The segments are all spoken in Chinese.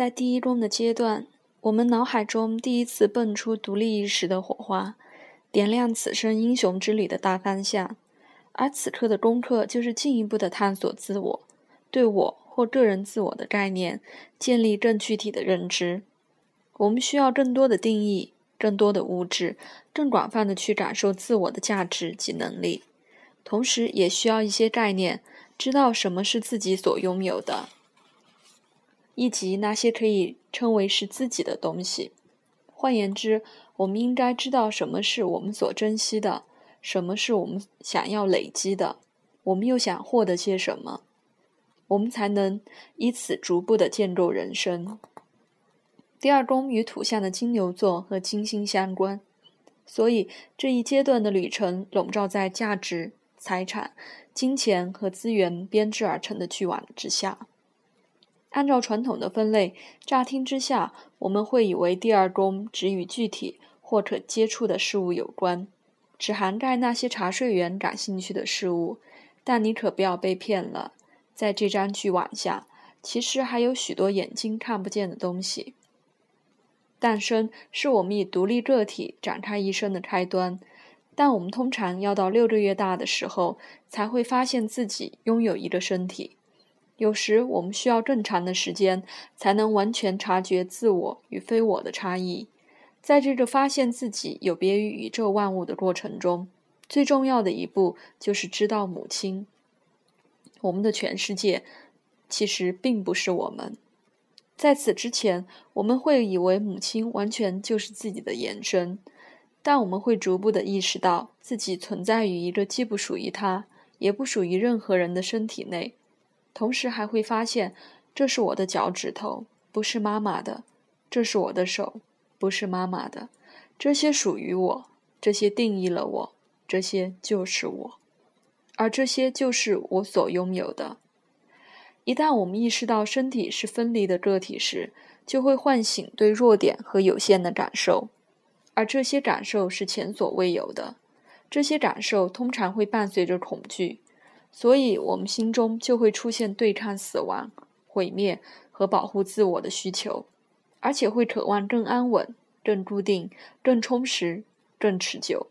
在第一宫的阶段，我们脑海中第一次蹦出独立意识的火花，点亮此生英雄之旅的大方向。而此刻的功课就是进一步的探索自我，对我或个人自我的概念建立更具体的认知。我们需要更多的定义，更多的物质，更广泛的去感受自我的价值及能力，同时也需要一些概念，知道什么是自己所拥有的，以及那些可以称为是自己的东西。换言之，我们应该知道什么是我们所珍惜的。什么是我们想要累积的？我们又想获得些什么？我们才能以此逐步的建构人生。第二宫与土象的金牛座和金星相关，所以这一阶段的旅程笼罩在价值、财产、金钱和资源编织而成的巨网之下。按照传统的分类，乍听之下，我们会以为第二宫只与具体或可接触的事物有关。只涵盖那些茶税员感兴趣的事物，但你可不要被骗了。在这张巨网下，其实还有许多眼睛看不见的东西。诞生是我们以独立个体展开一生的开端，但我们通常要到六个月大的时候，才会发现自己拥有一个身体。有时我们需要更长的时间，才能完全察觉自我与非我的差异。在这个发现自己有别于宇宙万物的过程中，最重要的一步就是知道母亲。我们的全世界其实并不是我们。在此之前，我们会以为母亲完全就是自己的延伸，但我们会逐步的意识到自己存在于一个既不属于他，也不属于任何人的身体内。同时还会发现，这是我的脚趾头，不是妈妈的；这是我的手。不是妈妈的，这些属于我，这些定义了我，这些就是我，而这些就是我所拥有的。一旦我们意识到身体是分离的个体时，就会唤醒对弱点和有限的感受，而这些感受是前所未有的。这些感受通常会伴随着恐惧，所以我们心中就会出现对抗死亡、毁灭和保护自我的需求。而且会渴望更安稳、更固定、更充实、更持久。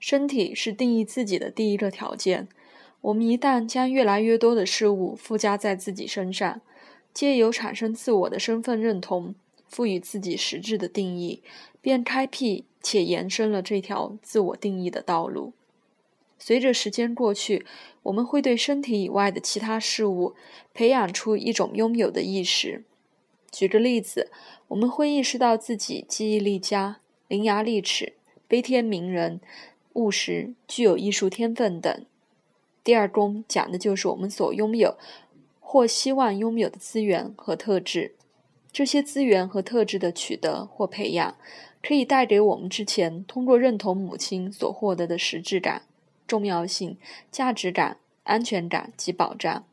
身体是定义自己的第一个条件。我们一旦将越来越多的事物附加在自己身上，借由产生自我的身份认同，赋予自己实质的定义，便开辟且延伸了这条自我定义的道路。随着时间过去，我们会对身体以外的其他事物培养出一种拥有的意识。举个例子，我们会意识到自己记忆力佳、伶牙俐齿、悲天悯人、务实、具有艺术天分等。第二宫讲的就是我们所拥有或希望拥有的资源和特质。这些资源和特质的取得或培养，可以带给我们之前通过认同母亲所获得的实质感、重要性、价值感、安全感及保障。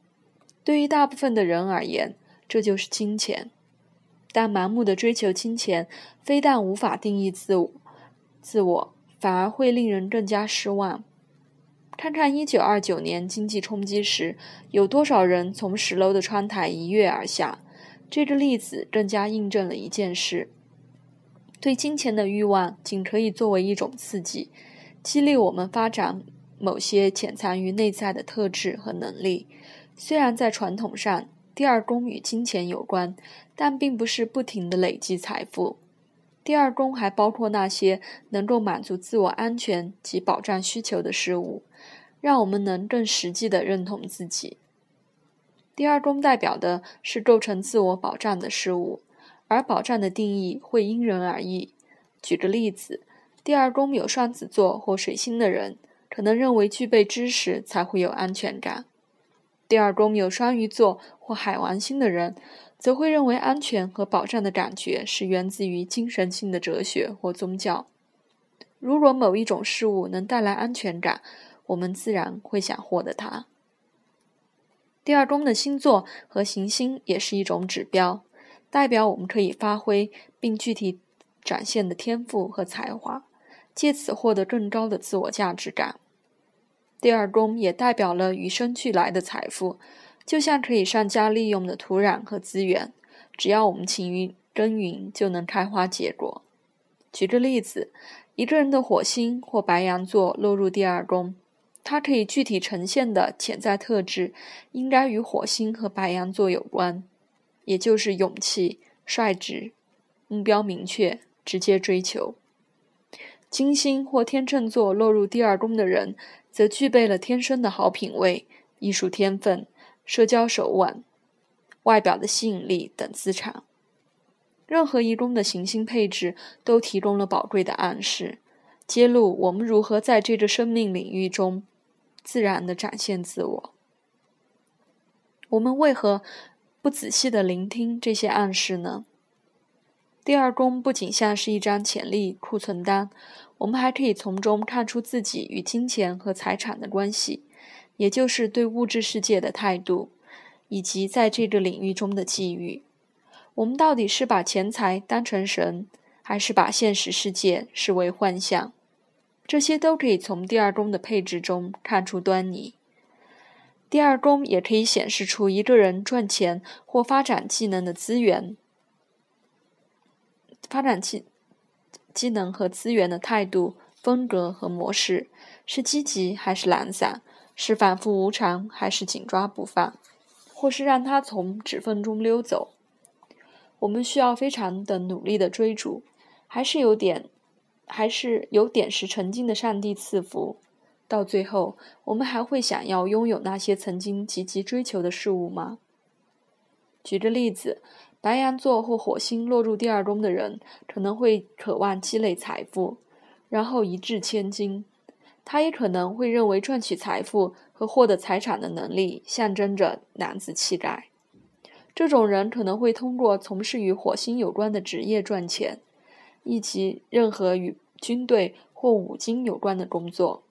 对于大部分的人而言，这就是金钱。但盲目的追求金钱，非但无法定义自我，自我反而会令人更加失望。看看一九二九年经济冲击时，有多少人从十楼的窗台一跃而下？这个例子更加印证了一件事：对金钱的欲望仅可以作为一种刺激，激励我们发展某些潜藏于内在的特质和能力。虽然在传统上，第二宫与金钱有关，但并不是不停的累积财富。第二宫还包括那些能够满足自我安全及保障需求的事物，让我们能更实际的认同自己。第二宫代表的是构成自我保障的事物，而保障的定义会因人而异。举个例子，第二宫有双子座或水星的人，可能认为具备知识才会有安全感。第二宫有双鱼座或海王星的人，则会认为安全和保障的感觉是源自于精神性的哲学或宗教。如果某一种事物能带来安全感，我们自然会想获得它。第二宫的星座和行星也是一种指标，代表我们可以发挥并具体展现的天赋和才华，借此获得更高的自我价值感。第二宫也代表了与生俱来的财富，就像可以善加利用的土壤和资源，只要我们勤于耕耘，就能开花结果。举个例子，一个人的火星或白羊座落入第二宫，他可以具体呈现的潜在特质，应该与火星和白羊座有关，也就是勇气、率直、目标明确、直接追求。金星或天秤座落入第二宫的人，则具备了天生的好品味、艺术天分。社交手腕、外表的吸引力等资产，任何一宫的行星配置都提供了宝贵的暗示，揭露我们如何在这个生命领域中自然的展现自我。我们为何不仔细的聆听这些暗示呢？第二宫不仅像是一张潜力库存单，我们还可以从中看出自己与金钱和财产的关系。也就是对物质世界的态度，以及在这个领域中的际遇。我们到底是把钱财当成神，还是把现实世界视为幻象？这些都可以从第二宫的配置中看出端倪。第二宫也可以显示出一个人赚钱或发展技能的资源、发展技技能和资源的态度、风格和模式，是积极还是懒散？是反复无常，还是紧抓不放，或是让它从指缝中溜走？我们需要非常的努力的追逐，还是有点，还是有点石成金的上帝赐福？到最后，我们还会想要拥有那些曾经积极追求的事物吗？举个例子，白羊座或火星落入第二宫的人，可能会渴望积累财富，然后一掷千金。他也可能会认为赚取财富和获得财产的能力象征着男子气概。这种人可能会通过从事与火星有关的职业赚钱，以及任何与军队或五金有关的工作。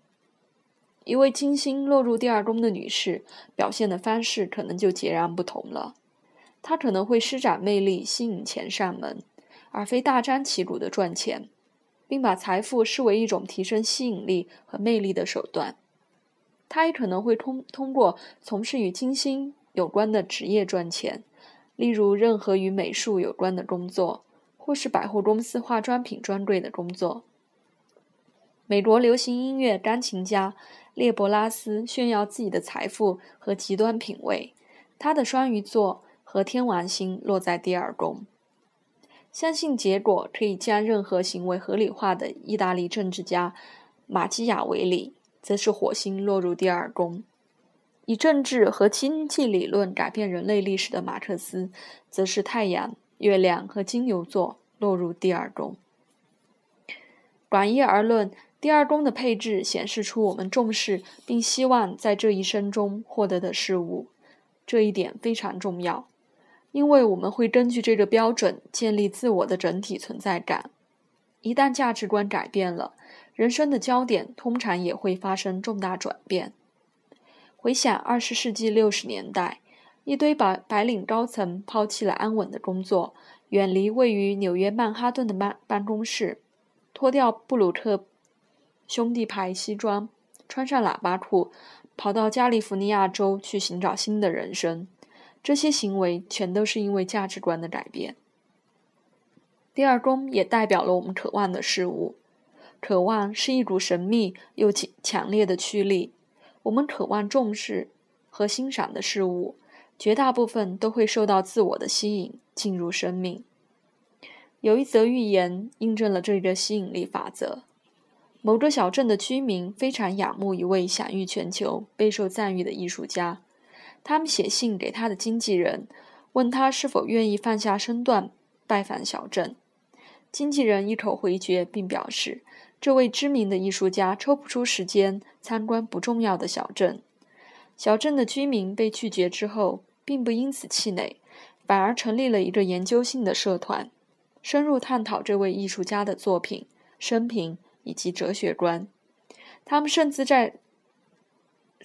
一位金星落入第二宫的女士表现的方式可能就截然不同了。他可能会施展魅力吸引钱上门，而非大张旗鼓的赚钱。并把财富视为一种提升吸引力和魅力的手段。他也可能会通通过从事与金星有关的职业赚钱，例如任何与美术有关的工作，或是百货公司化妆品专柜的工作。美国流行音乐钢琴家列伯拉斯炫耀自己的财富和极端品味。他的双鱼座和天王星落在第二宫。相信结果可以将任何行为合理化的意大利政治家马基雅维里，则是火星落入第二宫；以政治和经济理论改变人类历史的马克思，则是太阳、月亮和金牛座落入第二宫。广义而论，第二宫的配置显示出我们重视并希望在这一生中获得的事物，这一点非常重要。因为我们会根据这个标准建立自我的整体存在感。一旦价值观改变了，人生的焦点通常也会发生重大转变。回想二十世纪六十年代，一堆白白领高层抛弃了安稳的工作，远离位于纽约曼哈顿的办办公室，脱掉布鲁克兄弟牌西装，穿上喇叭裤，跑到加利福尼亚州去寻找新的人生。这些行为全都是因为价值观的改变。第二宫也代表了我们渴望的事物，渴望是一股神秘又强强烈的驱力。我们渴望重视和欣赏的事物，绝大部分都会受到自我的吸引进入生命。有一则寓言印证了这个吸引力法则：某个小镇的居民非常仰慕一位享誉全球、备受赞誉的艺术家。他们写信给他的经纪人，问他是否愿意放下身段拜访小镇。经纪人一口回绝，并表示这位知名的艺术家抽不出时间参观不重要的小镇。小镇的居民被拒绝之后，并不因此气馁，反而成立了一个研究性的社团，深入探讨这位艺术家的作品、生平以及哲学观。他们甚至在。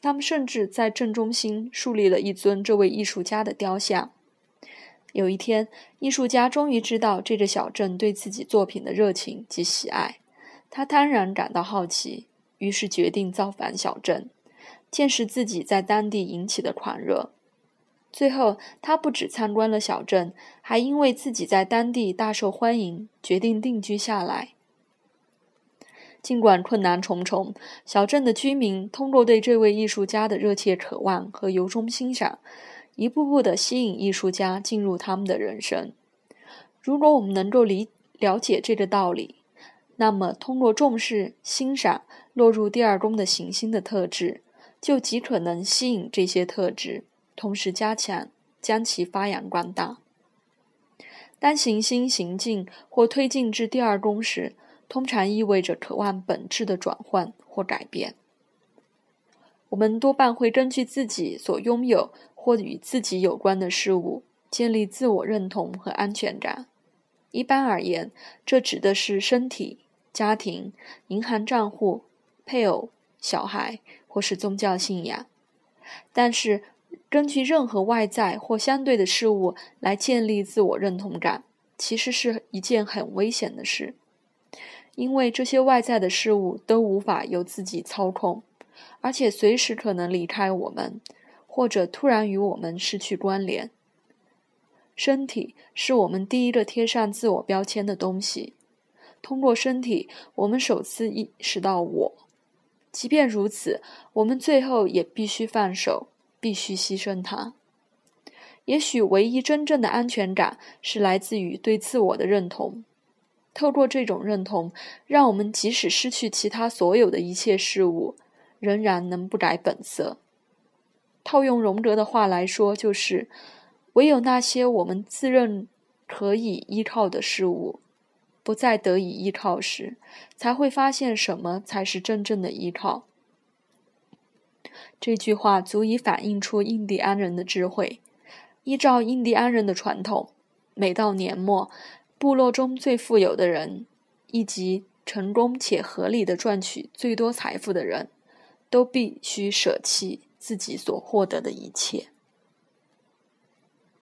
他们甚至在镇中心树立了一尊这位艺术家的雕像。有一天，艺术家终于知道这个小镇对自己作品的热情及喜爱，他当然感到好奇，于是决定造访小镇，见识自己在当地引起的狂热。最后，他不止参观了小镇，还因为自己在当地大受欢迎，决定定居下来。尽管困难重重，小镇的居民通过对这位艺术家的热切渴望和由衷欣赏，一步步地吸引艺术家进入他们的人生。如果我们能够理了解这个道理，那么通过重视、欣赏落入第二宫的行星的特质，就极可能吸引这些特质。同时加强，将其发扬光大。当行星行进或推进至第二宫时，通常意味着渴望本质的转换或改变。我们多半会根据自己所拥有或与自己有关的事物，建立自我认同和安全感。一般而言，这指的是身体、家庭、银行账户、配偶、小孩，或是宗教信仰。但是，根据任何外在或相对的事物来建立自我认同感，其实是一件很危险的事，因为这些外在的事物都无法由自己操控，而且随时可能离开我们，或者突然与我们失去关联。身体是我们第一个贴上自我标签的东西，通过身体，我们首次意识到我。即便如此，我们最后也必须放手。必须牺牲它。也许唯一真正的安全感是来自于对自我的认同。透过这种认同，让我们即使失去其他所有的一切事物，仍然能不改本色。套用荣格的话来说，就是唯有那些我们自认可以依靠的事物，不再得以依靠时，才会发现什么才是真正的依靠。这句话足以反映出印第安人的智慧。依照印第安人的传统，每到年末，部落中最富有的人，以及成功且合理的赚取最多财富的人，都必须舍弃自己所获得的一切。